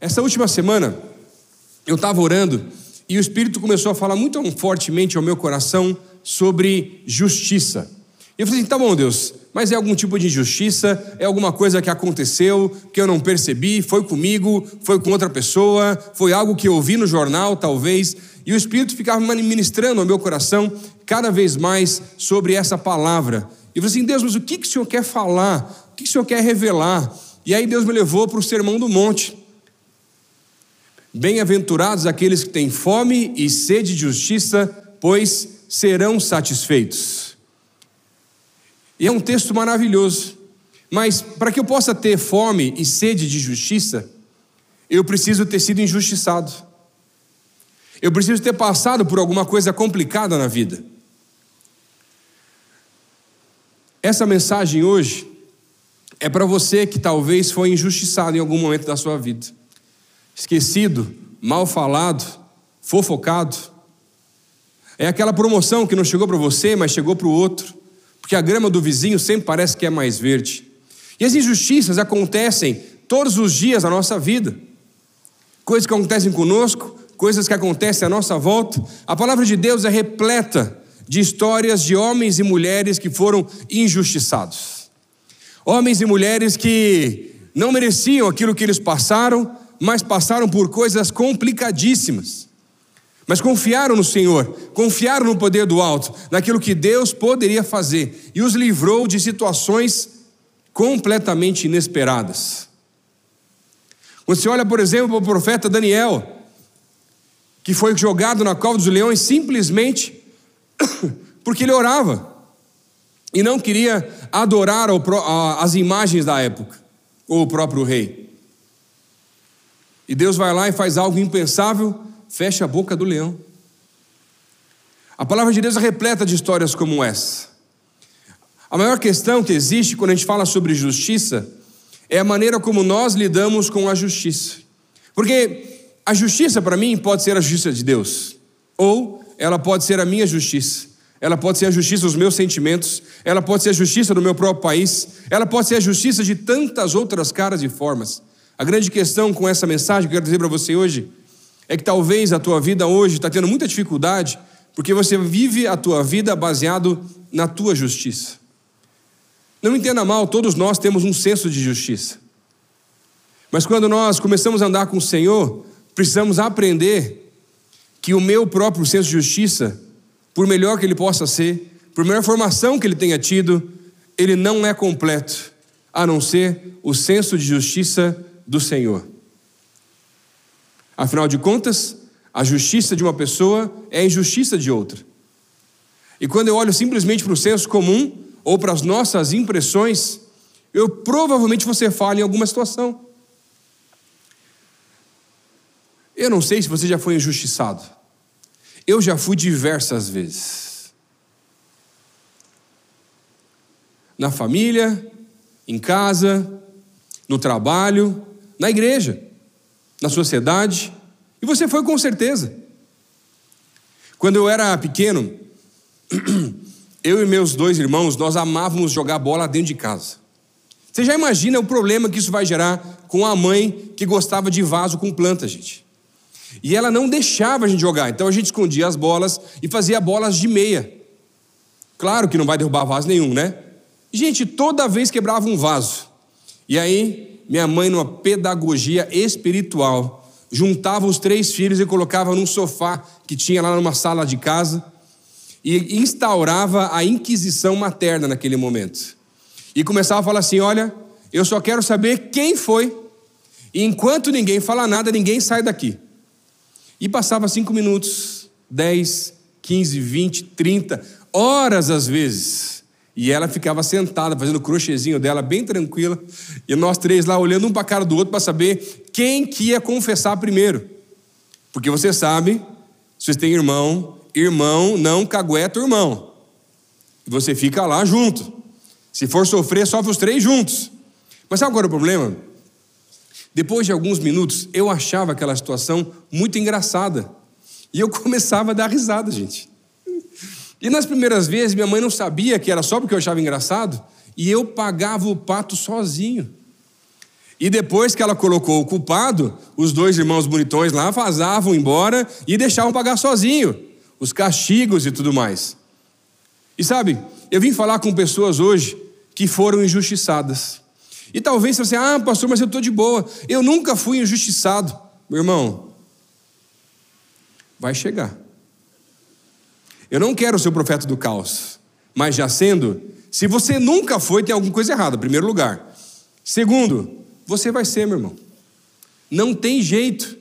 Essa última semana, eu estava orando e o Espírito começou a falar muito fortemente ao meu coração sobre justiça. E eu falei assim: tá bom, Deus, mas é algum tipo de injustiça? É alguma coisa que aconteceu que eu não percebi? Foi comigo? Foi com outra pessoa? Foi algo que eu ouvi no jornal, talvez? E o Espírito ficava ministrando ao meu coração cada vez mais sobre essa palavra. E eu falei assim: Deus, mas o que, que o Senhor quer falar? O que, que o Senhor quer revelar? E aí Deus me levou para o Sermão do Monte. Bem-aventurados aqueles que têm fome e sede de justiça, pois serão satisfeitos. E é um texto maravilhoso. Mas para que eu possa ter fome e sede de justiça, eu preciso ter sido injustiçado. Eu preciso ter passado por alguma coisa complicada na vida. Essa mensagem hoje é para você que talvez foi injustiçado em algum momento da sua vida esquecido, mal falado, fofocado. É aquela promoção que não chegou para você, mas chegou para o outro, porque a grama do vizinho sempre parece que é mais verde. E as injustiças acontecem todos os dias na nossa vida. Coisas que acontecem conosco, coisas que acontecem à nossa volta. A palavra de Deus é repleta de histórias de homens e mulheres que foram injustiçados. Homens e mulheres que não mereciam aquilo que eles passaram, mas passaram por coisas complicadíssimas. Mas confiaram no Senhor, confiaram no poder do alto, naquilo que Deus poderia fazer e os livrou de situações completamente inesperadas. Quando você olha, por exemplo, para o profeta Daniel, que foi jogado na cova dos leões simplesmente porque ele orava e não queria adorar as imagens da época, ou o próprio rei. E Deus vai lá e faz algo impensável, fecha a boca do leão. A palavra de Deus é repleta de histórias como essa. A maior questão que existe quando a gente fala sobre justiça é a maneira como nós lidamos com a justiça. Porque a justiça, para mim, pode ser a justiça de Deus, ou ela pode ser a minha justiça. Ela pode ser a justiça dos meus sentimentos, ela pode ser a justiça do meu próprio país, ela pode ser a justiça de tantas outras caras e formas. A grande questão com essa mensagem que eu quero dizer para você hoje é que talvez a tua vida hoje está tendo muita dificuldade porque você vive a tua vida baseado na tua justiça. Não entenda mal, todos nós temos um senso de justiça. Mas quando nós começamos a andar com o Senhor, precisamos aprender que o meu próprio senso de justiça, por melhor que ele possa ser, por melhor formação que ele tenha tido, ele não é completo, a não ser o senso de justiça do Senhor. Afinal de contas, a justiça de uma pessoa é a injustiça de outra. E quando eu olho simplesmente para o senso comum ou para as nossas impressões, eu provavelmente você fala em alguma situação. Eu não sei se você já foi injustiçado. Eu já fui diversas vezes. Na família, em casa, no trabalho, na igreja, na sociedade, e você foi com certeza. Quando eu era pequeno, eu e meus dois irmãos, nós amávamos jogar bola dentro de casa. Você já imagina o problema que isso vai gerar com a mãe que gostava de vaso com planta, gente. E ela não deixava a gente jogar, então a gente escondia as bolas e fazia bolas de meia. Claro que não vai derrubar vaso nenhum, né? Gente, toda vez quebrava um vaso. E aí minha mãe, numa pedagogia espiritual, juntava os três filhos e colocava num sofá que tinha lá numa sala de casa e instaurava a inquisição materna naquele momento. E começava a falar assim: Olha, eu só quero saber quem foi, e enquanto ninguém fala nada, ninguém sai daqui. E passava cinco minutos, dez, quinze, vinte, trinta, horas às vezes. E ela ficava sentada, fazendo o crochêzinho dela, bem tranquila. E nós três lá olhando um para a cara do outro para saber quem que ia confessar primeiro. Porque você sabe, se você tem irmão, irmão não cagueta o irmão. E você fica lá junto. Se for sofrer, sofre os três juntos. Mas sabe qual era o problema? Depois de alguns minutos, eu achava aquela situação muito engraçada. E eu começava a dar risada, gente. E nas primeiras vezes, minha mãe não sabia que era só porque eu achava engraçado, e eu pagava o pato sozinho. E depois que ela colocou o culpado, os dois irmãos bonitões lá vazavam embora e deixavam pagar sozinho os castigos e tudo mais. E sabe, eu vim falar com pessoas hoje que foram injustiçadas. E talvez você, ah, pastor, mas eu estou de boa. Eu nunca fui injustiçado. Meu irmão, vai chegar. Eu não quero ser o profeta do caos, mas já sendo, se você nunca foi, tem alguma coisa errada, em primeiro lugar. Segundo, você vai ser, meu irmão. Não tem jeito.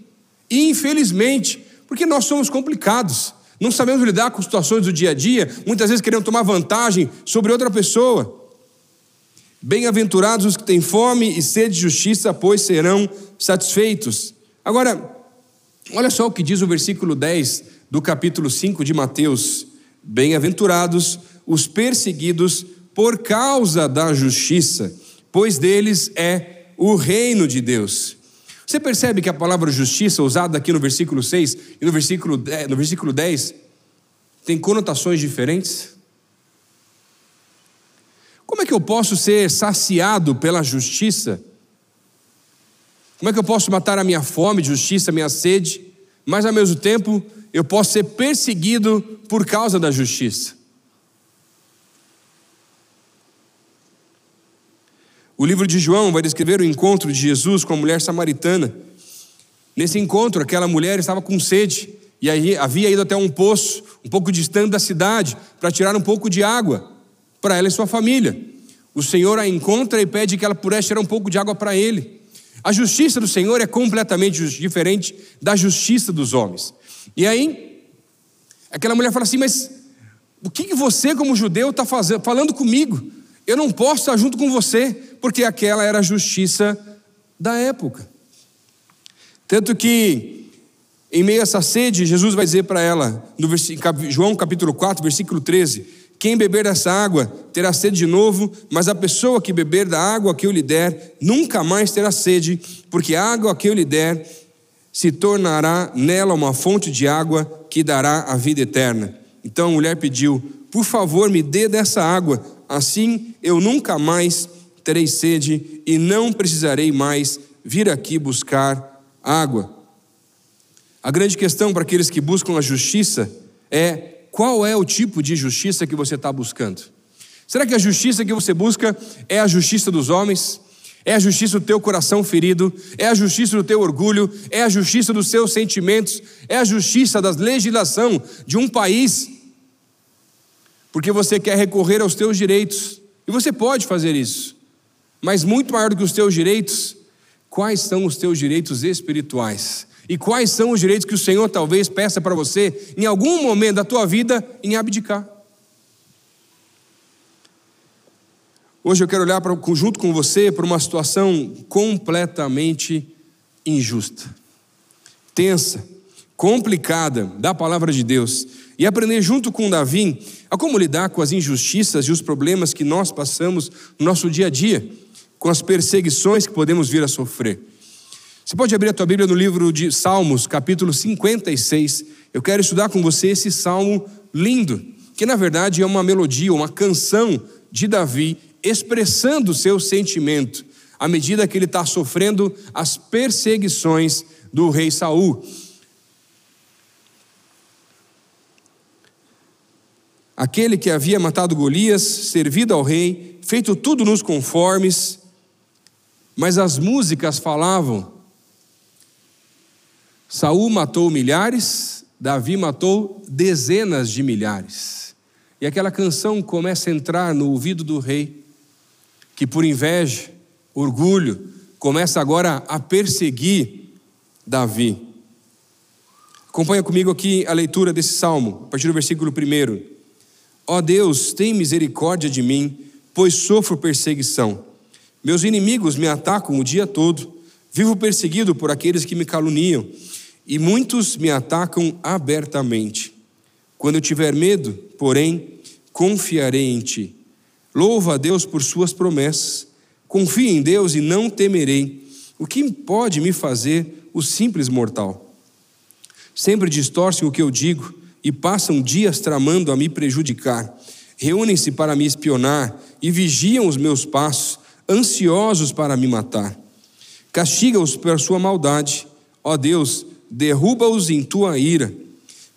Infelizmente, porque nós somos complicados. Não sabemos lidar com situações do dia a dia, muitas vezes queremos tomar vantagem sobre outra pessoa. Bem-aventurados os que têm fome e sede de justiça, pois serão satisfeitos. Agora, olha só o que diz o versículo 10 do capítulo 5 de Mateus: Bem-aventurados os perseguidos por causa da justiça, pois deles é o reino de Deus. Você percebe que a palavra justiça, usada aqui no versículo 6 e no versículo 10, no versículo 10 tem conotações diferentes? Como é que eu posso ser saciado pela justiça? Como é que eu posso matar a minha fome justiça, a minha sede, mas ao mesmo tempo eu posso ser perseguido por causa da justiça? O livro de João vai descrever o encontro de Jesus com a mulher samaritana. Nesse encontro, aquela mulher estava com sede e aí havia ido até um poço, um pouco distante da cidade, para tirar um pouco de água para ela e sua família. O Senhor a encontra e pede que ela pudesse tirar um pouco de água para ele. A justiça do Senhor é completamente diferente da justiça dos homens. E aí, aquela mulher fala assim: Mas o que você, como judeu, está falando comigo? Eu não posso estar junto com você, porque aquela era a justiça da época. Tanto que, em meio a essa sede, Jesus vai dizer para ela, no João capítulo 4, versículo 13: Quem beber dessa água terá sede de novo, mas a pessoa que beber da água que eu lhe der nunca mais terá sede, porque a água que eu lhe der se tornará nela uma fonte de água que dará a vida eterna. Então a mulher pediu: Por favor, me dê dessa água assim eu nunca mais terei sede e não precisarei mais vir aqui buscar água. A grande questão para aqueles que buscam a justiça é qual é o tipo de justiça que você está buscando. Será que a justiça que você busca é a justiça dos homens? É a justiça do teu coração ferido? É a justiça do teu orgulho? É a justiça dos seus sentimentos? É a justiça da legislação de um país porque você quer recorrer aos teus direitos, e você pode fazer isso, mas muito maior do que os teus direitos, quais são os teus direitos espirituais? E quais são os direitos que o Senhor talvez peça para você, em algum momento da tua vida, em abdicar? Hoje eu quero olhar para, junto com você para uma situação completamente injusta, tensa, complicada da palavra de Deus e aprender junto com Davi a como lidar com as injustiças e os problemas que nós passamos no nosso dia a dia, com as perseguições que podemos vir a sofrer. Você pode abrir a tua Bíblia no livro de Salmos, capítulo 56. Eu quero estudar com você esse salmo lindo, que na verdade é uma melodia, uma canção de Davi expressando seu sentimento à medida que ele está sofrendo as perseguições do rei Saul. aquele que havia matado Golias, servido ao rei, feito tudo nos conformes, mas as músicas falavam: Saul matou milhares, Davi matou dezenas de milhares. E aquela canção começa a entrar no ouvido do rei, que por inveja, orgulho, começa agora a perseguir Davi. Acompanha comigo aqui a leitura desse salmo, a partir do versículo 1. Ó Deus, tem misericórdia de mim, pois sofro perseguição. Meus inimigos me atacam o dia todo. Vivo perseguido por aqueles que me caluniam, e muitos me atacam abertamente. Quando eu tiver medo, porém, confiarei em ti. Louva a Deus por suas promessas. Confio em Deus e não temerei. O que pode me fazer o simples mortal? Sempre distorcem o que eu digo e passam dias tramando a me prejudicar. Reúnem-se para me espionar e vigiam os meus passos, ansiosos para me matar. Castiga-os pela sua maldade. Ó Deus, derruba-os em tua ira.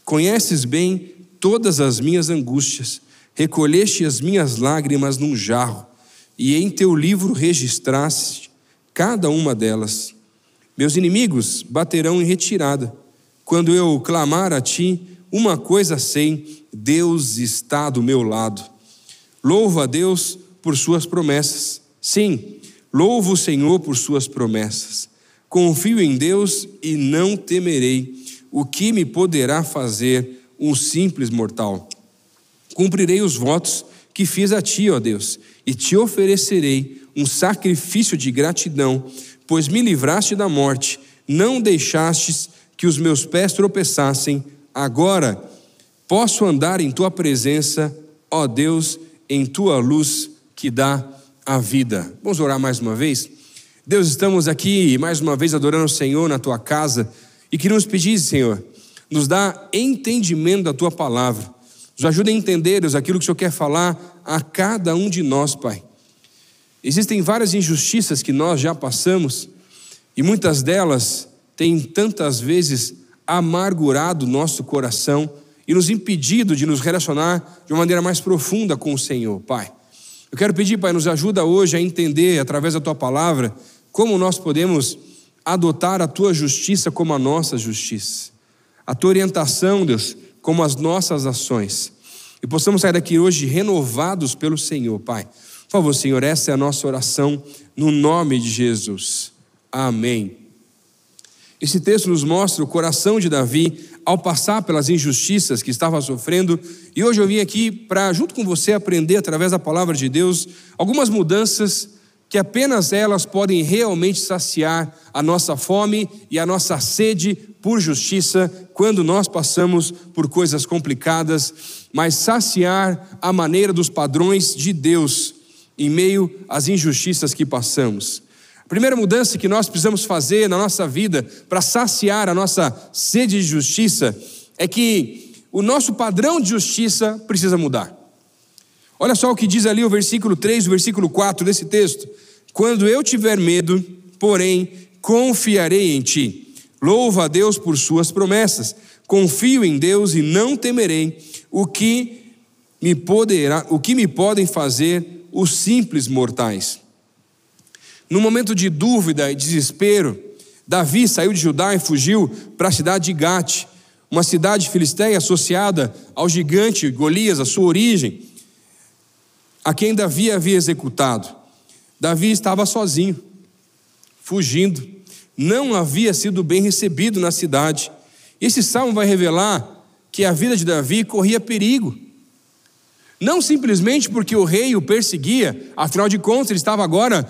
Conheces bem todas as minhas angústias. Recolheste as minhas lágrimas num jarro, e em teu livro registraste cada uma delas. Meus inimigos baterão em retirada. Quando eu clamar a ti, uma coisa sei: Deus está do meu lado. Louvo a Deus por suas promessas. Sim, louvo o Senhor por suas promessas. Confio em Deus e não temerei. O que me poderá fazer um simples mortal? Cumprirei os votos que fiz a ti, ó Deus, e te oferecerei um sacrifício de gratidão, pois me livraste da morte, não deixastes que os meus pés tropeçassem. Agora posso andar em tua presença, ó Deus, em tua luz que dá a vida. Vamos orar mais uma vez? Deus, estamos aqui mais uma vez adorando o Senhor na tua casa e queremos pedir, Senhor, nos dá entendimento da tua palavra. Nos ajuda a entender, Deus, aquilo que o Senhor quer falar a cada um de nós, Pai. Existem várias injustiças que nós já passamos e muitas delas têm tantas vezes amargurado nosso coração e nos impedido de nos relacionar de uma maneira mais profunda com o Senhor, Pai. Eu quero pedir, Pai, nos ajuda hoje a entender, através da tua palavra, como nós podemos adotar a tua justiça como a nossa justiça, a tua orientação, Deus, como as nossas ações, e possamos sair daqui hoje renovados pelo Senhor, Pai. Por favor, Senhor, essa é a nossa oração no nome de Jesus. Amém. Esse texto nos mostra o coração de Davi ao passar pelas injustiças que estava sofrendo, e hoje eu vim aqui para, junto com você, aprender através da palavra de Deus algumas mudanças que apenas elas podem realmente saciar a nossa fome e a nossa sede por justiça quando nós passamos por coisas complicadas, mas saciar a maneira dos padrões de Deus em meio às injustiças que passamos. A primeira mudança que nós precisamos fazer na nossa vida para saciar a nossa sede de justiça é que o nosso padrão de justiça precisa mudar. Olha só o que diz ali o versículo 3, o versículo 4 desse texto. Quando eu tiver medo, porém, confiarei em ti. Louva a Deus por suas promessas. Confio em Deus e não temerei o que me poderá, o que me podem fazer os simples mortais. No momento de dúvida e desespero, Davi saiu de Judá e fugiu para a cidade de Gate, uma cidade filisteia associada ao gigante Golias, a sua origem a quem Davi havia executado. Davi estava sozinho, fugindo, não havia sido bem recebido na cidade. Esse salmo vai revelar que a vida de Davi corria perigo. Não simplesmente porque o rei o perseguia, afinal de contas ele estava agora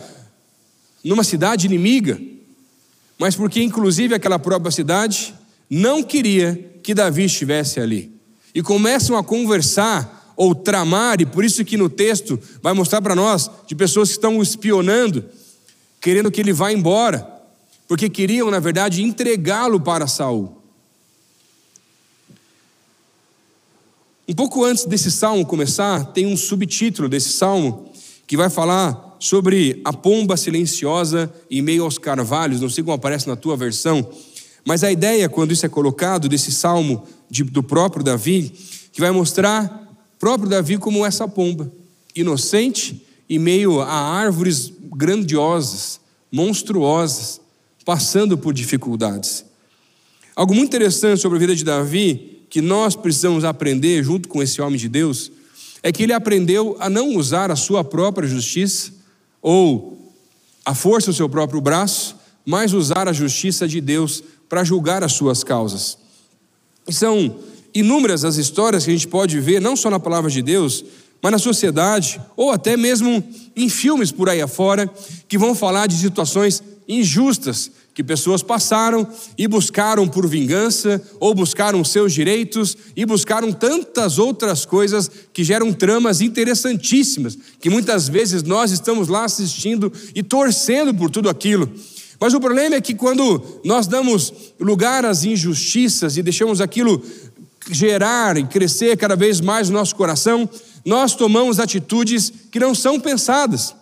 numa cidade inimiga, mas porque inclusive aquela própria cidade não queria que Davi estivesse ali. E começam a conversar ou tramar, e por isso que no texto vai mostrar para nós de pessoas que estão espionando, querendo que ele vá embora, porque queriam, na verdade, entregá-lo para Saul. Um pouco antes desse salmo começar, tem um subtítulo desse salmo que vai falar sobre a pomba silenciosa em meio aos carvalhos. Não sei como aparece na tua versão, mas a ideia, quando isso é colocado, desse salmo de, do próprio Davi, que vai mostrar próprio Davi como essa pomba, inocente e meio a árvores grandiosas, monstruosas, passando por dificuldades. Algo muito interessante sobre a vida de Davi, que nós precisamos aprender junto com esse homem de Deus, é que ele aprendeu a não usar a sua própria justiça ou a força do seu próprio braço, mas usar a justiça de Deus para julgar as suas causas. São inúmeras as histórias que a gente pode ver, não só na palavra de Deus, mas na sociedade, ou até mesmo em filmes por aí afora, que vão falar de situações injustas que pessoas passaram e buscaram por vingança, ou buscaram seus direitos, e buscaram tantas outras coisas que geram tramas interessantíssimas, que muitas vezes nós estamos lá assistindo e torcendo por tudo aquilo. Mas o problema é que quando nós damos lugar às injustiças e deixamos aquilo gerar e crescer cada vez mais no nosso coração, nós tomamos atitudes que não são pensadas,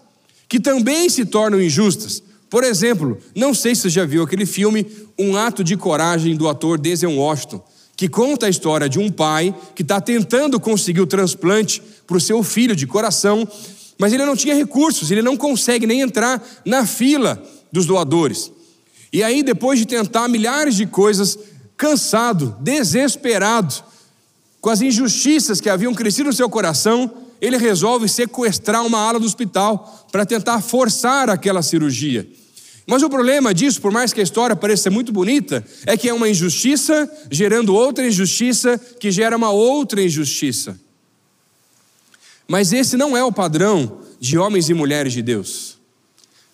que também se tornam injustas. Por exemplo, não sei se você já viu aquele filme Um Ato de Coragem do ator Denzel Washington, que conta a história de um pai que está tentando conseguir o transplante para o seu filho de coração, mas ele não tinha recursos, ele não consegue nem entrar na fila dos doadores. E aí, depois de tentar milhares de coisas, cansado, desesperado, com as injustiças que haviam crescido no seu coração, ele resolve sequestrar uma ala do hospital para tentar forçar aquela cirurgia. Mas o problema disso, por mais que a história pareça ser muito bonita, é que é uma injustiça gerando outra injustiça que gera uma outra injustiça. Mas esse não é o padrão de homens e mulheres de Deus,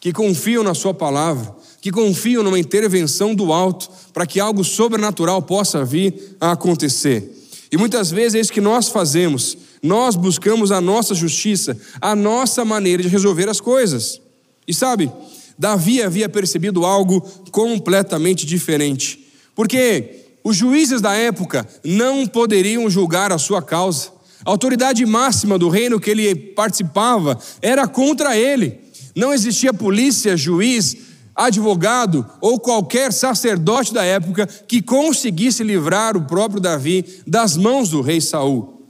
que confiam na Sua palavra, que confiam numa intervenção do alto para que algo sobrenatural possa vir a acontecer. E muitas vezes é isso que nós fazemos, nós buscamos a nossa justiça, a nossa maneira de resolver as coisas. E sabe, Davi havia percebido algo completamente diferente, porque os juízes da época não poderiam julgar a sua causa. A autoridade máxima do reino que ele participava era contra ele. Não existia polícia, juiz, advogado ou qualquer sacerdote da época que conseguisse livrar o próprio Davi das mãos do rei Saul.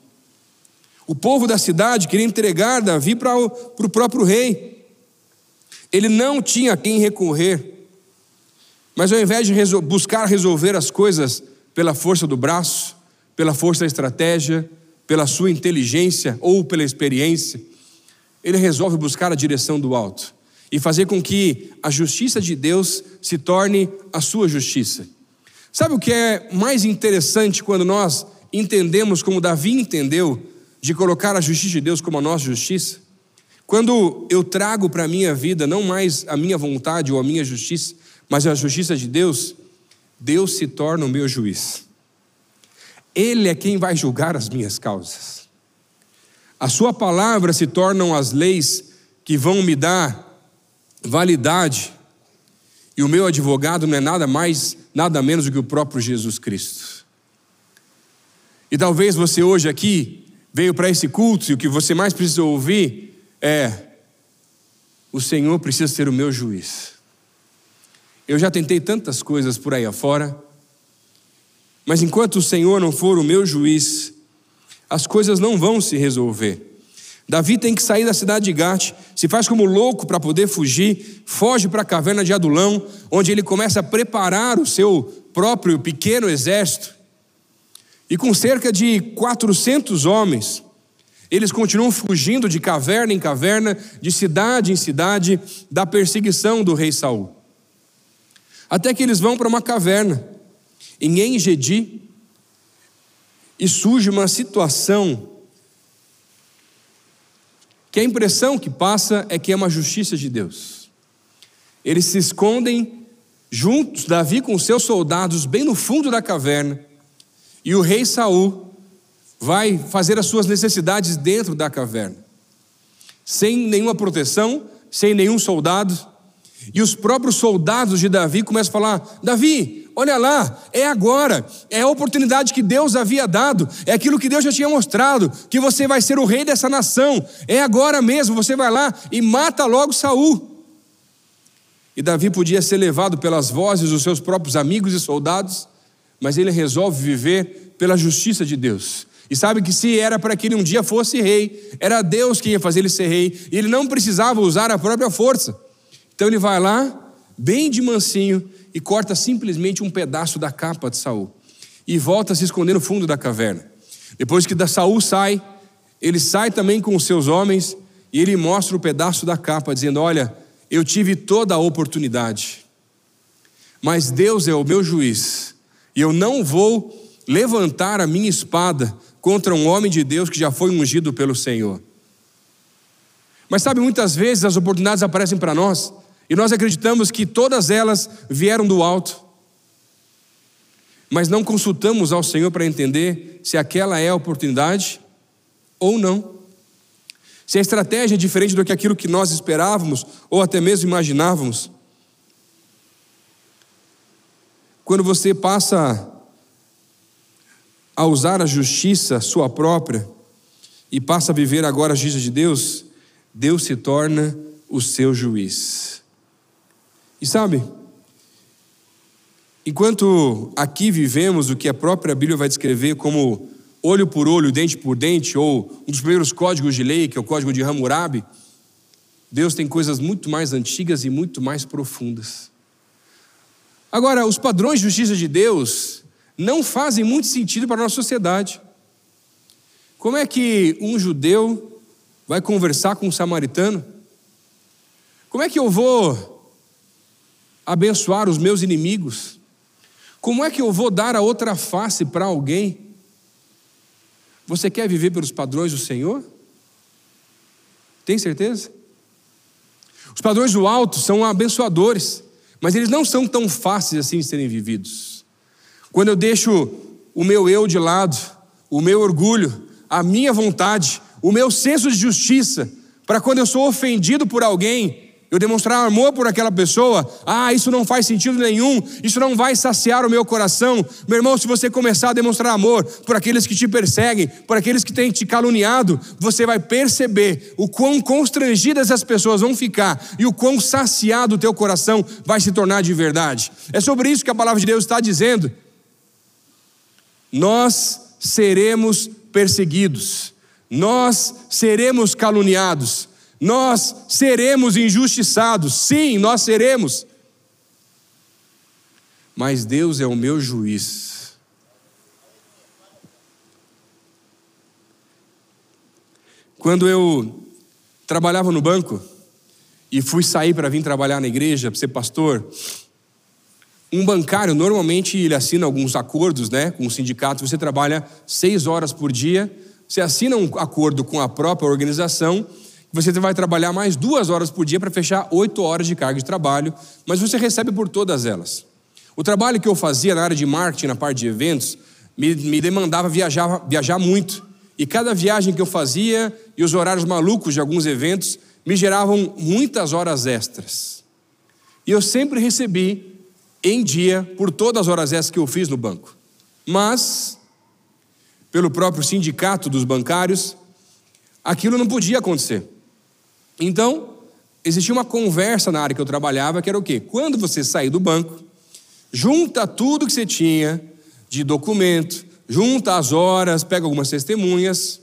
O povo da cidade queria entregar Davi para o, para o próprio rei. Ele não tinha a quem recorrer. Mas ao invés de resol buscar resolver as coisas pela força do braço, pela força da estratégia, pela sua inteligência ou pela experiência, ele resolve buscar a direção do alto e fazer com que a justiça de Deus se torne a sua justiça. Sabe o que é mais interessante quando nós entendemos como Davi entendeu de colocar a justiça de Deus como a nossa justiça? Quando eu trago para a minha vida não mais a minha vontade ou a minha justiça, mas a justiça de Deus, Deus se torna o meu juiz. Ele é quem vai julgar as minhas causas. A sua palavra se tornam as leis que vão me dar validade. E o meu advogado não é nada mais, nada menos do que o próprio Jesus Cristo. E talvez você hoje aqui veio para esse culto e o que você mais precisa ouvir é: o Senhor precisa ser o meu juiz. Eu já tentei tantas coisas por aí afora, mas enquanto o Senhor não for o meu juiz, as coisas não vão se resolver. Davi tem que sair da cidade de Gate, se faz como louco para poder fugir, foge para a caverna de Adulão, onde ele começa a preparar o seu próprio pequeno exército. E com cerca de 400 homens, eles continuam fugindo de caverna em caverna, de cidade em cidade, da perseguição do rei Saul. Até que eles vão para uma caverna, em Engedi, e surge uma situação que a impressão que passa é que é uma justiça de Deus. Eles se escondem juntos, Davi com seus soldados, bem no fundo da caverna, e o rei Saul vai fazer as suas necessidades dentro da caverna, sem nenhuma proteção, sem nenhum soldado. E os próprios soldados de Davi começam a falar: Davi, olha lá, é agora, é a oportunidade que Deus havia dado, é aquilo que Deus já tinha mostrado, que você vai ser o rei dessa nação, é agora mesmo, você vai lá e mata logo Saul. E Davi podia ser levado pelas vozes dos seus próprios amigos e soldados, mas ele resolve viver pela justiça de Deus. E sabe que se era para que ele um dia fosse rei, era Deus que ia fazer ele ser rei, e ele não precisava usar a própria força. Então ele vai lá, bem de mansinho, e corta simplesmente um pedaço da capa de Saul. E volta a se esconder no fundo da caverna. Depois que Saul sai, ele sai também com os seus homens e ele mostra o pedaço da capa, dizendo: Olha, eu tive toda a oportunidade, mas Deus é o meu juiz, e eu não vou levantar a minha espada contra um homem de Deus que já foi ungido pelo Senhor. Mas sabe, muitas vezes as oportunidades aparecem para nós e nós acreditamos que todas elas vieram do alto, mas não consultamos ao Senhor para entender se aquela é a oportunidade ou não. Se a estratégia é diferente do que aquilo que nós esperávamos ou até mesmo imaginávamos. Quando você passa a usar a justiça sua própria e passa a viver agora a justiça de Deus, Deus se torna o seu juiz. E sabe, enquanto aqui vivemos o que a própria Bíblia vai descrever como olho por olho, dente por dente, ou um dos primeiros códigos de lei, que é o código de Hammurabi, Deus tem coisas muito mais antigas e muito mais profundas. Agora, os padrões de justiça de Deus não fazem muito sentido para a nossa sociedade. Como é que um judeu vai conversar com um samaritano? Como é que eu vou abençoar os meus inimigos? Como é que eu vou dar a outra face para alguém? Você quer viver pelos padrões do Senhor? Tem certeza? Os padrões do alto são abençoadores, mas eles não são tão fáceis assim de serem vividos. Quando eu deixo o meu eu de lado, o meu orgulho, a minha vontade, o meu senso de justiça, para quando eu sou ofendido por alguém, eu demonstrar amor por aquela pessoa, ah, isso não faz sentido nenhum, isso não vai saciar o meu coração. Meu irmão, se você começar a demonstrar amor por aqueles que te perseguem, por aqueles que têm te caluniado, você vai perceber o quão constrangidas as pessoas vão ficar e o quão saciado o teu coração vai se tornar de verdade. É sobre isso que a palavra de Deus está dizendo. Nós seremos perseguidos, nós seremos caluniados nós seremos injustiçados, sim, nós seremos. Mas Deus é o meu juiz. Quando eu trabalhava no banco e fui sair para vir trabalhar na igreja, para ser pastor, um bancário normalmente ele assina alguns acordos, né, com o sindicato. Você trabalha seis horas por dia, você assina um acordo com a própria organização você vai trabalhar mais duas horas por dia para fechar oito horas de carga de trabalho, mas você recebe por todas elas. O trabalho que eu fazia na área de marketing, na parte de eventos, me, me demandava viajar, viajar muito. E cada viagem que eu fazia e os horários malucos de alguns eventos me geravam muitas horas extras. E eu sempre recebi em dia por todas as horas extras que eu fiz no banco. Mas, pelo próprio sindicato dos bancários, aquilo não podia acontecer. Então, existia uma conversa na área que eu trabalhava, que era o quê? Quando você sair do banco, junta tudo que você tinha de documento, junta as horas, pega algumas testemunhas,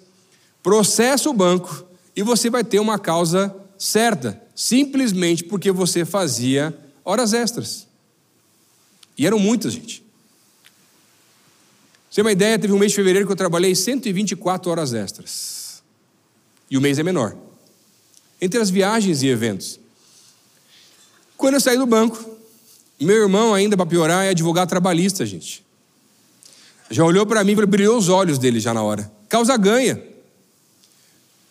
processa o banco e você vai ter uma causa certa, simplesmente porque você fazia horas extras. E eram muitas, gente. Você tem uma ideia, teve um mês de fevereiro que eu trabalhei 124 horas extras. E o mês é menor entre as viagens e eventos. Quando eu saí do banco, meu irmão, ainda para piorar, é advogado trabalhista, gente. Já olhou para mim e brilhou os olhos dele já na hora. Causa ganha.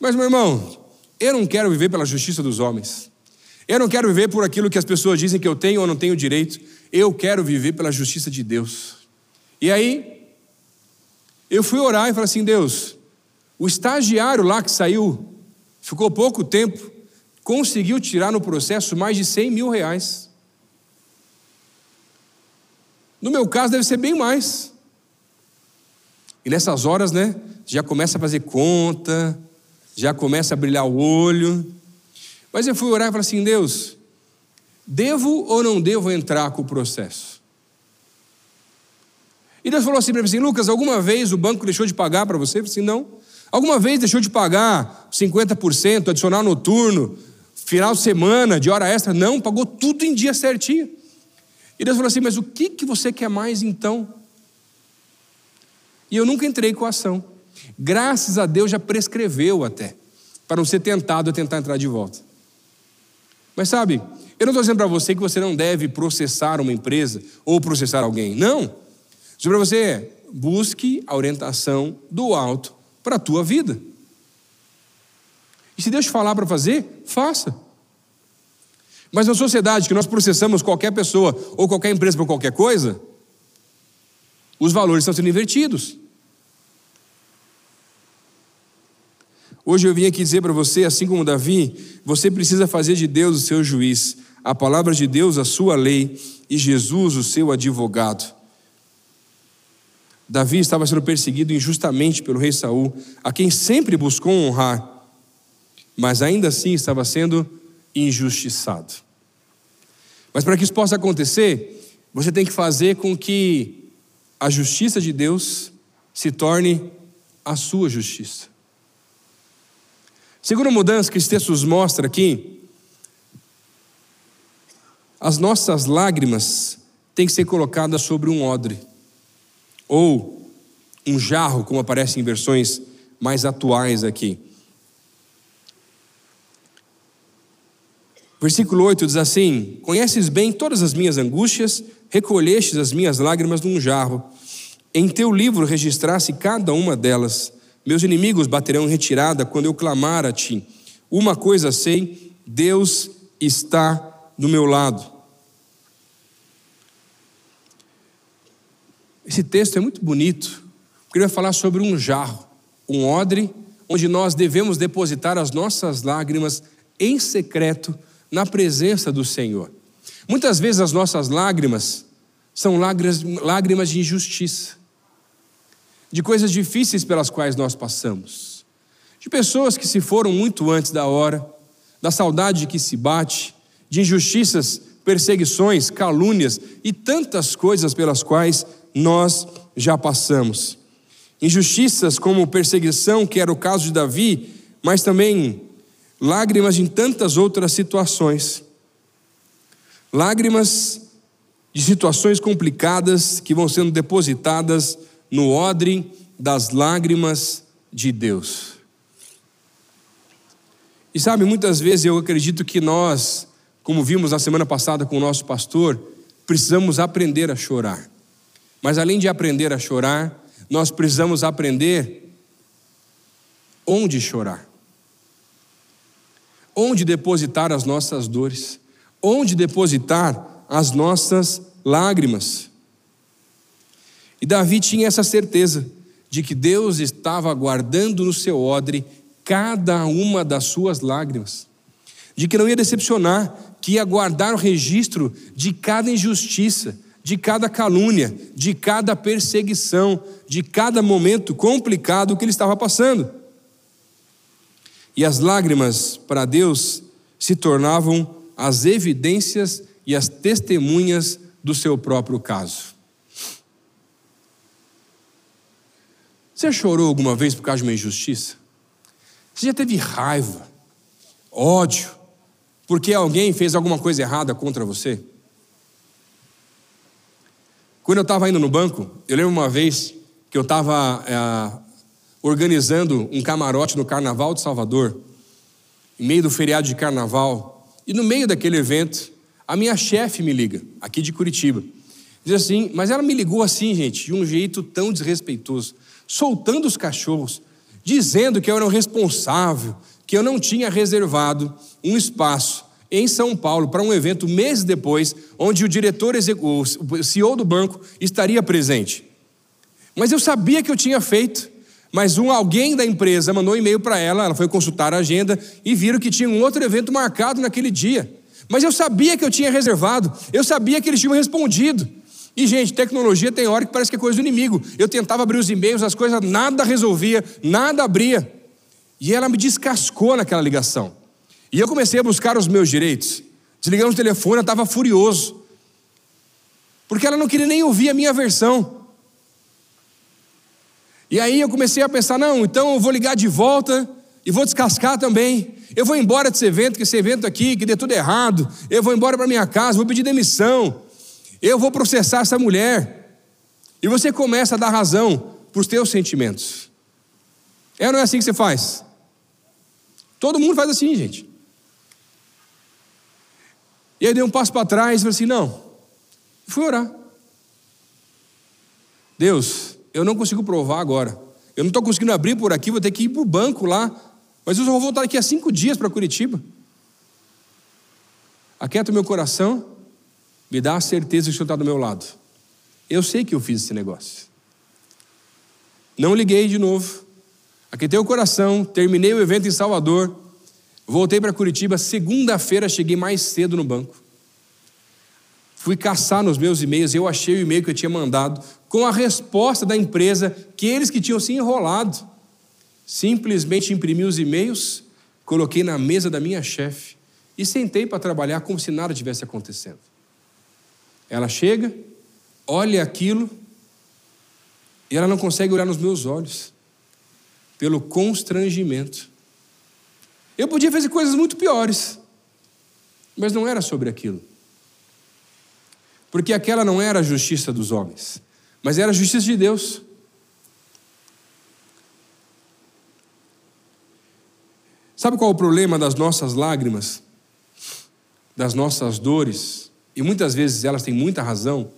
Mas, meu irmão, eu não quero viver pela justiça dos homens. Eu não quero viver por aquilo que as pessoas dizem que eu tenho ou não tenho direito. Eu quero viver pela justiça de Deus. E aí, eu fui orar e falei assim: Deus, o estagiário lá que saiu ficou pouco tempo, conseguiu tirar no processo mais de 100 mil reais. No meu caso, deve ser bem mais. E nessas horas, né, já começa a fazer conta, já começa a brilhar o olho. Mas eu fui orar e falei assim: Deus, devo ou não devo entrar com o processo? E Deus falou assim para mim: assim, Lucas, alguma vez o banco deixou de pagar para você? Eu falei assim: não. Alguma vez deixou de pagar 50%, adicional noturno, final de semana, de hora extra? Não, pagou tudo em dia certinho. E Deus falou assim: Mas o que, que você quer mais então? E eu nunca entrei com a ação. Graças a Deus já prescreveu até, para não ser tentado a tentar entrar de volta. Mas sabe, eu não estou dizendo para você que você não deve processar uma empresa ou processar alguém. Não. Digo para você, busque a orientação do alto para a tua vida. E se Deus falar para fazer, faça. Mas na sociedade que nós processamos qualquer pessoa ou qualquer empresa por qualquer coisa, os valores estão sendo invertidos. Hoje eu vim aqui dizer para você, assim como Davi, você precisa fazer de Deus o seu juiz, a palavra de Deus a sua lei e Jesus o seu advogado. Davi estava sendo perseguido injustamente pelo rei Saul, a quem sempre buscou honrar, mas ainda assim estava sendo injustiçado. Mas para que isso possa acontecer, você tem que fazer com que a justiça de Deus se torne a sua justiça. Segunda mudança que esse texto nos mostra aqui, as nossas lágrimas têm que ser colocadas sobre um odre, ou um jarro, como aparece em versões mais atuais aqui. Versículo 8 diz assim: Conheces bem todas as minhas angústias, recolhestes as minhas lágrimas num jarro. Em teu livro registraste cada uma delas. Meus inimigos baterão retirada quando eu clamar a ti. Uma coisa sei: Deus está do meu lado. Esse texto é muito bonito, porque ele vai falar sobre um jarro, um odre, onde nós devemos depositar as nossas lágrimas em secreto na presença do Senhor. Muitas vezes as nossas lágrimas são lágrimas, de injustiça, de coisas difíceis pelas quais nós passamos, de pessoas que se foram muito antes da hora, da saudade que se bate, de injustiças, perseguições, calúnias e tantas coisas pelas quais nós já passamos. Injustiças como perseguição, que era o caso de Davi, mas também lágrimas em tantas outras situações. Lágrimas de situações complicadas que vão sendo depositadas no odre das lágrimas de Deus. E sabe, muitas vezes eu acredito que nós, como vimos na semana passada com o nosso pastor, precisamos aprender a chorar. Mas além de aprender a chorar, nós precisamos aprender onde chorar onde depositar as nossas dores, onde depositar as nossas lágrimas. E Davi tinha essa certeza de que Deus estava guardando no seu odre cada uma das suas lágrimas, de que não ia decepcionar, que ia guardar o registro de cada injustiça, de cada calúnia, de cada perseguição, de cada momento complicado que ele estava passando. E as lágrimas para Deus se tornavam as evidências e as testemunhas do seu próprio caso. Você chorou alguma vez por causa de uma injustiça? Você já teve raiva, ódio, porque alguém fez alguma coisa errada contra você? Quando eu estava indo no banco, eu lembro uma vez que eu estava é, organizando um camarote no Carnaval de Salvador, em meio do feriado de Carnaval, e no meio daquele evento, a minha chefe me liga, aqui de Curitiba. Diz assim, mas ela me ligou assim, gente, de um jeito tão desrespeitoso, soltando os cachorros, dizendo que eu era o responsável, que eu não tinha reservado um espaço em São Paulo para um evento meses depois, onde o diretor, o CEO do banco estaria presente. Mas eu sabia que eu tinha feito, mas um alguém da empresa mandou um e-mail para ela, ela foi consultar a agenda e viram que tinha um outro evento marcado naquele dia. Mas eu sabia que eu tinha reservado, eu sabia que eles tinham respondido. E, gente, tecnologia tem hora que parece que é coisa do inimigo. Eu tentava abrir os e-mails, as coisas nada resolvia, nada abria. E ela me descascou naquela ligação. E eu comecei a buscar os meus direitos. Desligamos o telefone, eu estava furioso. Porque ela não queria nem ouvir a minha versão. E aí eu comecei a pensar: não, então eu vou ligar de volta e vou descascar também. Eu vou embora desse evento, que esse evento aqui, que deu tudo errado. Eu vou embora para minha casa, vou pedir demissão. Eu vou processar essa mulher. E você começa a dar razão para os teus sentimentos. É ou não é assim que você faz? Todo mundo faz assim, gente. E aí dei um passo para trás e falei assim: não. Fui orar. Deus, eu não consigo provar agora. Eu não estou conseguindo abrir por aqui, vou ter que ir para o banco lá. Mas eu só vou voltar daqui a cinco dias para Curitiba. Aquieta o meu coração, me dá a certeza que o Senhor está do meu lado. Eu sei que eu fiz esse negócio. Não liguei de novo. Aquietei o coração, terminei o evento em Salvador, voltei para Curitiba. Segunda-feira cheguei mais cedo no banco. Fui caçar nos meus e-mails, eu achei o e-mail que eu tinha mandado com a resposta da empresa que eles que tinham se enrolado. Simplesmente imprimi os e-mails, coloquei na mesa da minha chefe e sentei para trabalhar como se nada tivesse acontecendo. Ela chega, olha aquilo e ela não consegue olhar nos meus olhos, pelo constrangimento. Eu podia fazer coisas muito piores, mas não era sobre aquilo. Porque aquela não era a justiça dos homens, mas era a justiça de Deus. Sabe qual é o problema das nossas lágrimas, das nossas dores? E muitas vezes elas têm muita razão.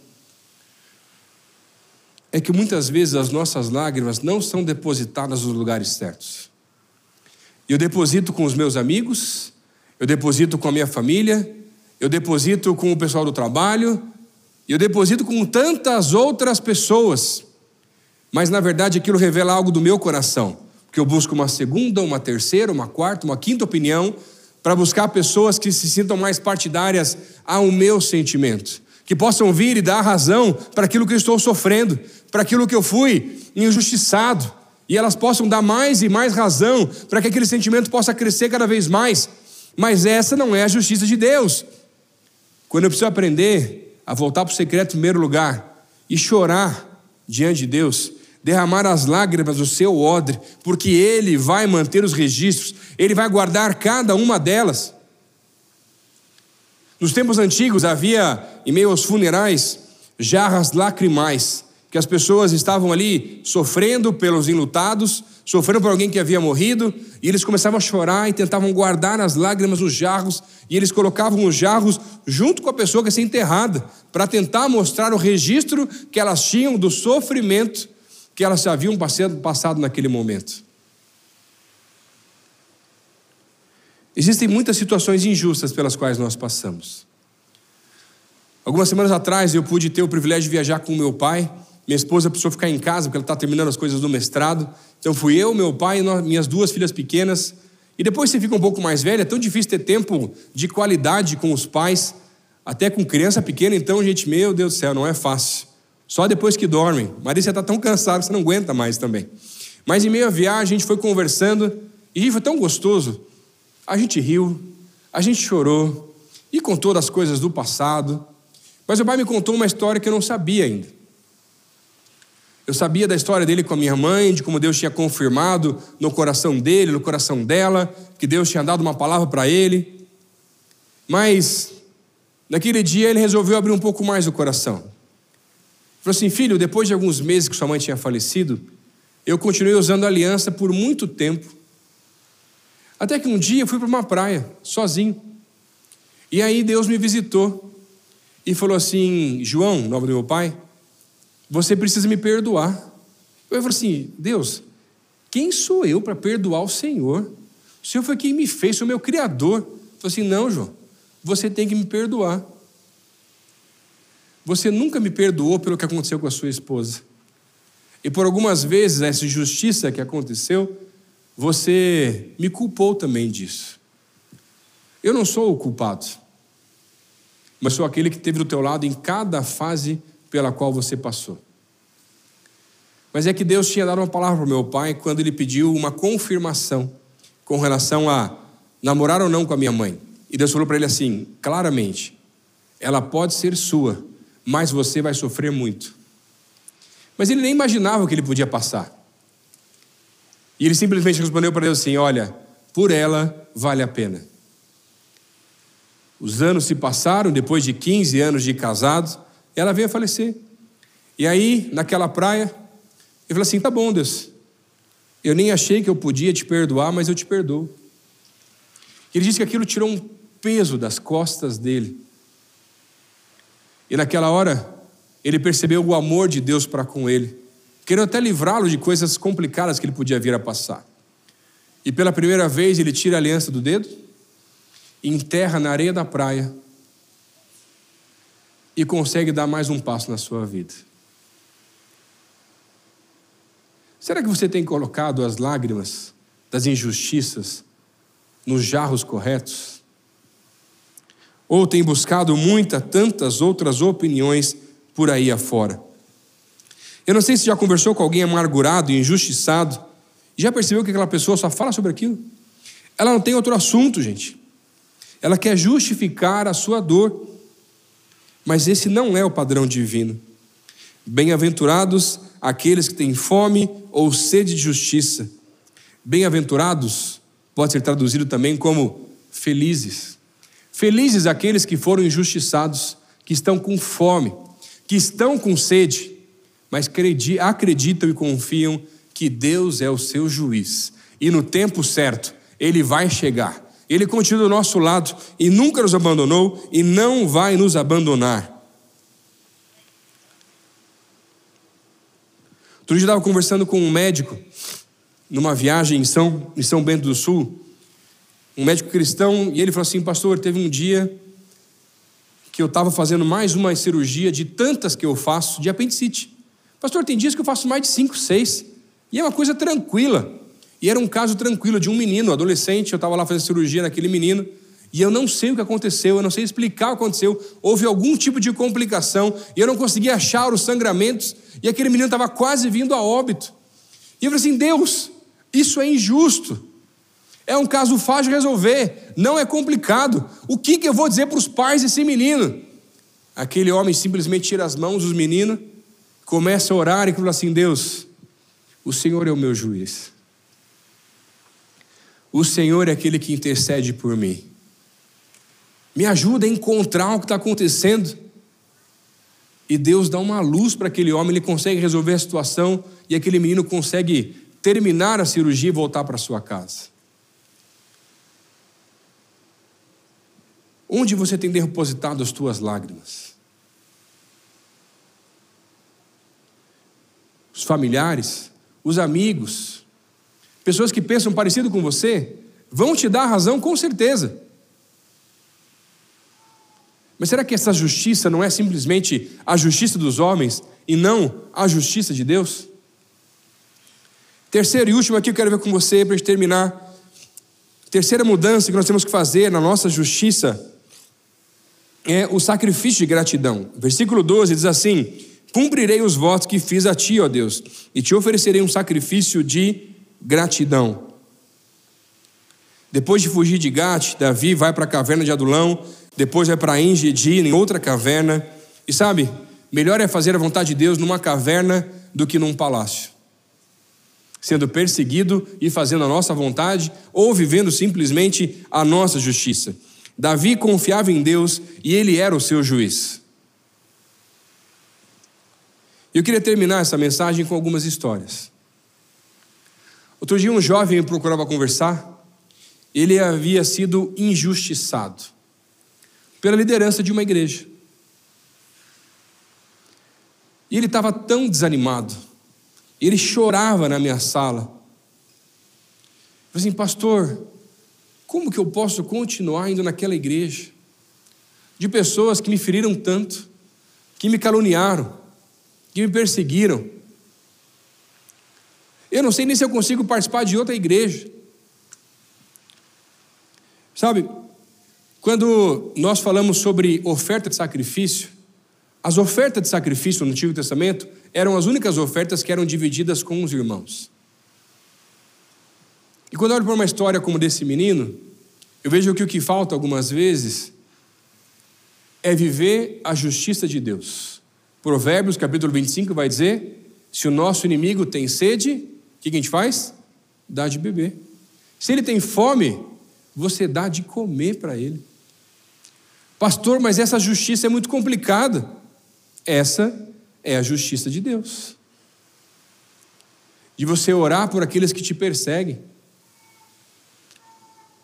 É que muitas vezes as nossas lágrimas não são depositadas nos lugares certos. Eu deposito com os meus amigos, eu deposito com a minha família, eu deposito com o pessoal do trabalho, eu deposito com tantas outras pessoas. Mas na verdade aquilo revela algo do meu coração que eu busco uma segunda, uma terceira, uma quarta, uma quinta opinião para buscar pessoas que se sintam mais partidárias ao meu sentimento, que possam vir e dar razão para aquilo que eu estou sofrendo, para aquilo que eu fui injustiçado, e elas possam dar mais e mais razão para que aquele sentimento possa crescer cada vez mais. Mas essa não é a justiça de Deus. Quando eu preciso aprender a voltar para o secreto em primeiro lugar e chorar diante de Deus, derramar as lágrimas do seu odre, porque ele vai manter os registros, ele vai guardar cada uma delas. Nos tempos antigos havia, em meio aos funerais, jarras lacrimais, que as pessoas estavam ali sofrendo pelos enlutados, sofrendo por alguém que havia morrido, e eles começavam a chorar e tentavam guardar as lágrimas nos jarros, e eles colocavam os jarros junto com a pessoa que ia ser enterrada, para tentar mostrar o registro que elas tinham do sofrimento que elas haviam passado naquele momento. Existem muitas situações injustas pelas quais nós passamos. Algumas semanas atrás eu pude ter o privilégio de viajar com meu pai. Minha esposa precisou ficar em casa porque ela está terminando as coisas do mestrado. Então fui eu, meu pai e minhas duas filhas pequenas. E depois você fica um pouco mais velha, é tão difícil ter tempo de qualidade com os pais, até com criança pequena. Então, gente, meu Deus do céu, não é fácil. Só depois que dormem. Maria, você está tão cansado que você não aguenta mais também. Mas em meio à viagem, a gente foi conversando e foi tão gostoso. A gente riu, a gente chorou e contou das coisas do passado. Mas o pai me contou uma história que eu não sabia ainda. Eu sabia da história dele com a minha mãe, de como Deus tinha confirmado no coração dele, no coração dela, que Deus tinha dado uma palavra para ele. Mas naquele dia ele resolveu abrir um pouco mais o coração. Falou assim: filho, depois de alguns meses que sua mãe tinha falecido, eu continuei usando a aliança por muito tempo. Até que um dia eu fui para uma praia, sozinho. E aí Deus me visitou e falou assim: João, nome do meu pai, você precisa me perdoar. Eu falei assim: Deus, quem sou eu para perdoar o Senhor? O Senhor foi quem me fez, o meu Criador. Eu falei assim: não, João, você tem que me perdoar. Você nunca me perdoou pelo que aconteceu com a sua esposa. E por algumas vezes, essa injustiça que aconteceu, você me culpou também disso. Eu não sou o culpado, mas sou aquele que teve do teu lado em cada fase pela qual você passou. Mas é que Deus tinha dado uma palavra para meu pai quando ele pediu uma confirmação com relação a namorar ou não com a minha mãe. E Deus falou para ele assim, claramente: ela pode ser sua, mais você vai sofrer muito. Mas ele nem imaginava o que ele podia passar. E ele simplesmente respondeu para Deus assim: Olha, por ela vale a pena. Os anos se passaram, depois de 15 anos de casado, ela veio a falecer. E aí, naquela praia, ele falou assim: Tá bom, Deus, eu nem achei que eu podia te perdoar, mas eu te perdoo. Ele disse que aquilo tirou um peso das costas dele. E naquela hora, ele percebeu o amor de Deus para com ele, querendo até livrá-lo de coisas complicadas que ele podia vir a passar. E pela primeira vez, ele tira a aliança do dedo, enterra na areia da praia e consegue dar mais um passo na sua vida. Será que você tem colocado as lágrimas das injustiças nos jarros corretos? ou tem buscado muitas, tantas outras opiniões por aí afora. Eu não sei se já conversou com alguém amargurado e injustiçado, e já percebeu que aquela pessoa só fala sobre aquilo? Ela não tem outro assunto, gente. Ela quer justificar a sua dor. Mas esse não é o padrão divino. Bem-aventurados aqueles que têm fome ou sede de justiça. Bem-aventurados pode ser traduzido também como felizes. Felizes aqueles que foram injustiçados, que estão com fome, que estão com sede, mas acreditam e confiam que Deus é o seu juiz e no tempo certo ele vai chegar. Ele continua do nosso lado e nunca nos abandonou e não vai nos abandonar. Outro dia eu estava conversando com um médico numa viagem em São, em São Bento do Sul, um médico cristão, e ele falou assim: Pastor, teve um dia que eu estava fazendo mais uma cirurgia de tantas que eu faço de apendicite. Pastor, tem dias que eu faço mais de cinco, seis, e é uma coisa tranquila. E era um caso tranquilo de um menino, adolescente, eu estava lá fazendo cirurgia naquele menino, e eu não sei o que aconteceu, eu não sei explicar o que aconteceu. Houve algum tipo de complicação e eu não conseguia achar os sangramentos, e aquele menino estava quase vindo a óbito. E eu falei assim: Deus, isso é injusto. É um caso fácil de resolver, não é complicado. O que, que eu vou dizer para os pais desse menino? Aquele homem simplesmente tira as mãos dos meninos, começa a orar e fala assim: Deus, o Senhor é o meu juiz. O Senhor é aquele que intercede por mim. Me ajuda a encontrar o que está acontecendo. E Deus dá uma luz para aquele homem, ele consegue resolver a situação e aquele menino consegue terminar a cirurgia e voltar para sua casa. Onde você tem depositado as tuas lágrimas? Os familiares, os amigos, pessoas que pensam parecido com você, vão te dar razão com certeza. Mas será que essa justiça não é simplesmente a justiça dos homens e não a justiça de Deus? Terceiro e último aqui eu quero ver com você para terminar. Terceira mudança que nós temos que fazer na nossa justiça é o sacrifício de gratidão. Versículo 12 diz assim: Cumprirei os votos que fiz a ti, ó Deus, e te oferecerei um sacrifício de. Depois de fugir de Gate, Davi vai para a caverna de Adulão, depois vai para Engedi, em outra caverna. E sabe, melhor é fazer a vontade de Deus numa caverna do que num palácio. Sendo perseguido e fazendo a nossa vontade, ou vivendo simplesmente a nossa justiça. Davi confiava em Deus e ele era o seu juiz. Eu queria terminar essa mensagem com algumas histórias. Outro dia, um jovem me procurava conversar. Ele havia sido injustiçado pela liderança de uma igreja. E ele estava tão desanimado, ele chorava na minha sala. Eu falei assim, pastor, como que eu posso continuar indo naquela igreja? De pessoas que me feriram tanto, que me caluniaram, que me perseguiram. Eu não sei nem se eu consigo participar de outra igreja. Sabe, quando nós falamos sobre oferta de sacrifício, as ofertas de sacrifício no Antigo Testamento eram as únicas ofertas que eram divididas com os irmãos. E quando eu olho para uma história como desse menino, eu vejo que o que falta algumas vezes é viver a justiça de Deus. Provérbios capítulo 25 vai dizer: se o nosso inimigo tem sede, que a gente faz? Dá de beber. Se ele tem fome, você dá de comer para ele. Pastor, mas essa justiça é muito complicada. Essa é a justiça de Deus. De você orar por aqueles que te perseguem.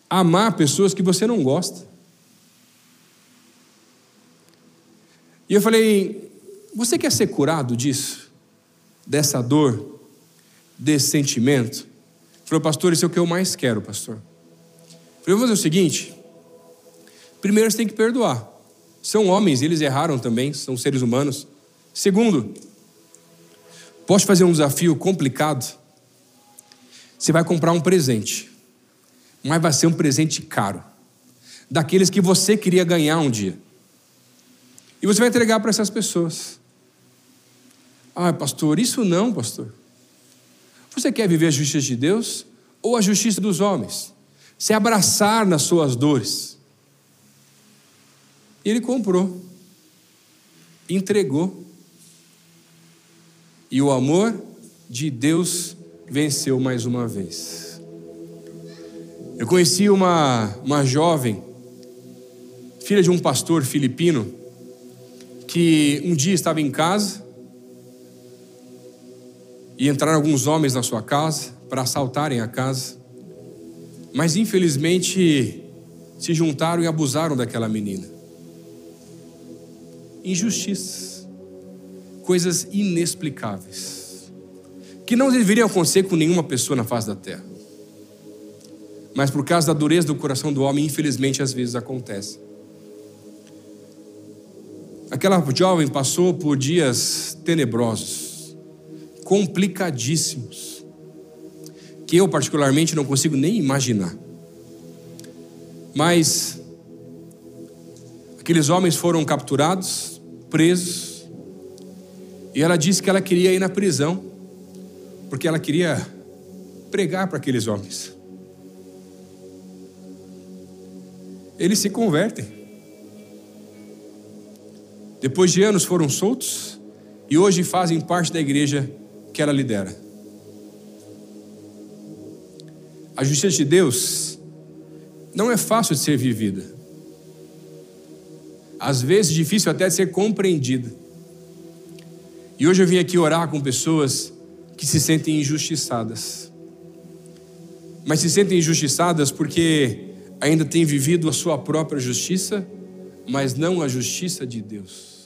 Amar pessoas que você não gosta. E eu falei: você quer ser curado disso? Dessa dor? Desse sentimento? Ele falou, pastor, isso é o que eu mais quero, pastor. Eu falei, vamos fazer o seguinte: Primeiro, você tem que perdoar. São homens, eles erraram também, são seres humanos. Segundo, posso fazer um desafio complicado? Você vai comprar um presente, mas vai ser um presente caro, daqueles que você queria ganhar um dia. E você vai entregar para essas pessoas. Ah, pastor, isso não, pastor. Você quer viver a justiça de Deus ou a justiça dos homens? Se abraçar nas suas dores. E ele comprou. entregou. E o amor de Deus venceu mais uma vez. Eu conheci uma, uma jovem, filha de um pastor filipino, que um dia estava em casa e entraram alguns homens na sua casa para assaltarem a casa, mas infelizmente se juntaram e abusaram daquela menina. Injustiças, coisas inexplicáveis, que não deveriam acontecer com nenhuma pessoa na face da terra. Mas por causa da dureza do coração do homem, infelizmente às vezes acontece. Aquela jovem passou por dias tenebrosos, complicadíssimos, que eu particularmente não consigo nem imaginar. Mas aqueles homens foram capturados, presos, e ela disse que ela queria ir na prisão, porque ela queria pregar para aqueles homens. Eles se convertem. Depois de anos foram soltos e hoje fazem parte da igreja que ela lidera. A justiça de Deus não é fácil de ser vivida. Às vezes difícil até de ser compreendida. E hoje eu vim aqui orar com pessoas que se sentem injustiçadas. Mas se sentem injustiçadas porque ainda têm vivido a sua própria justiça, mas não a justiça de Deus.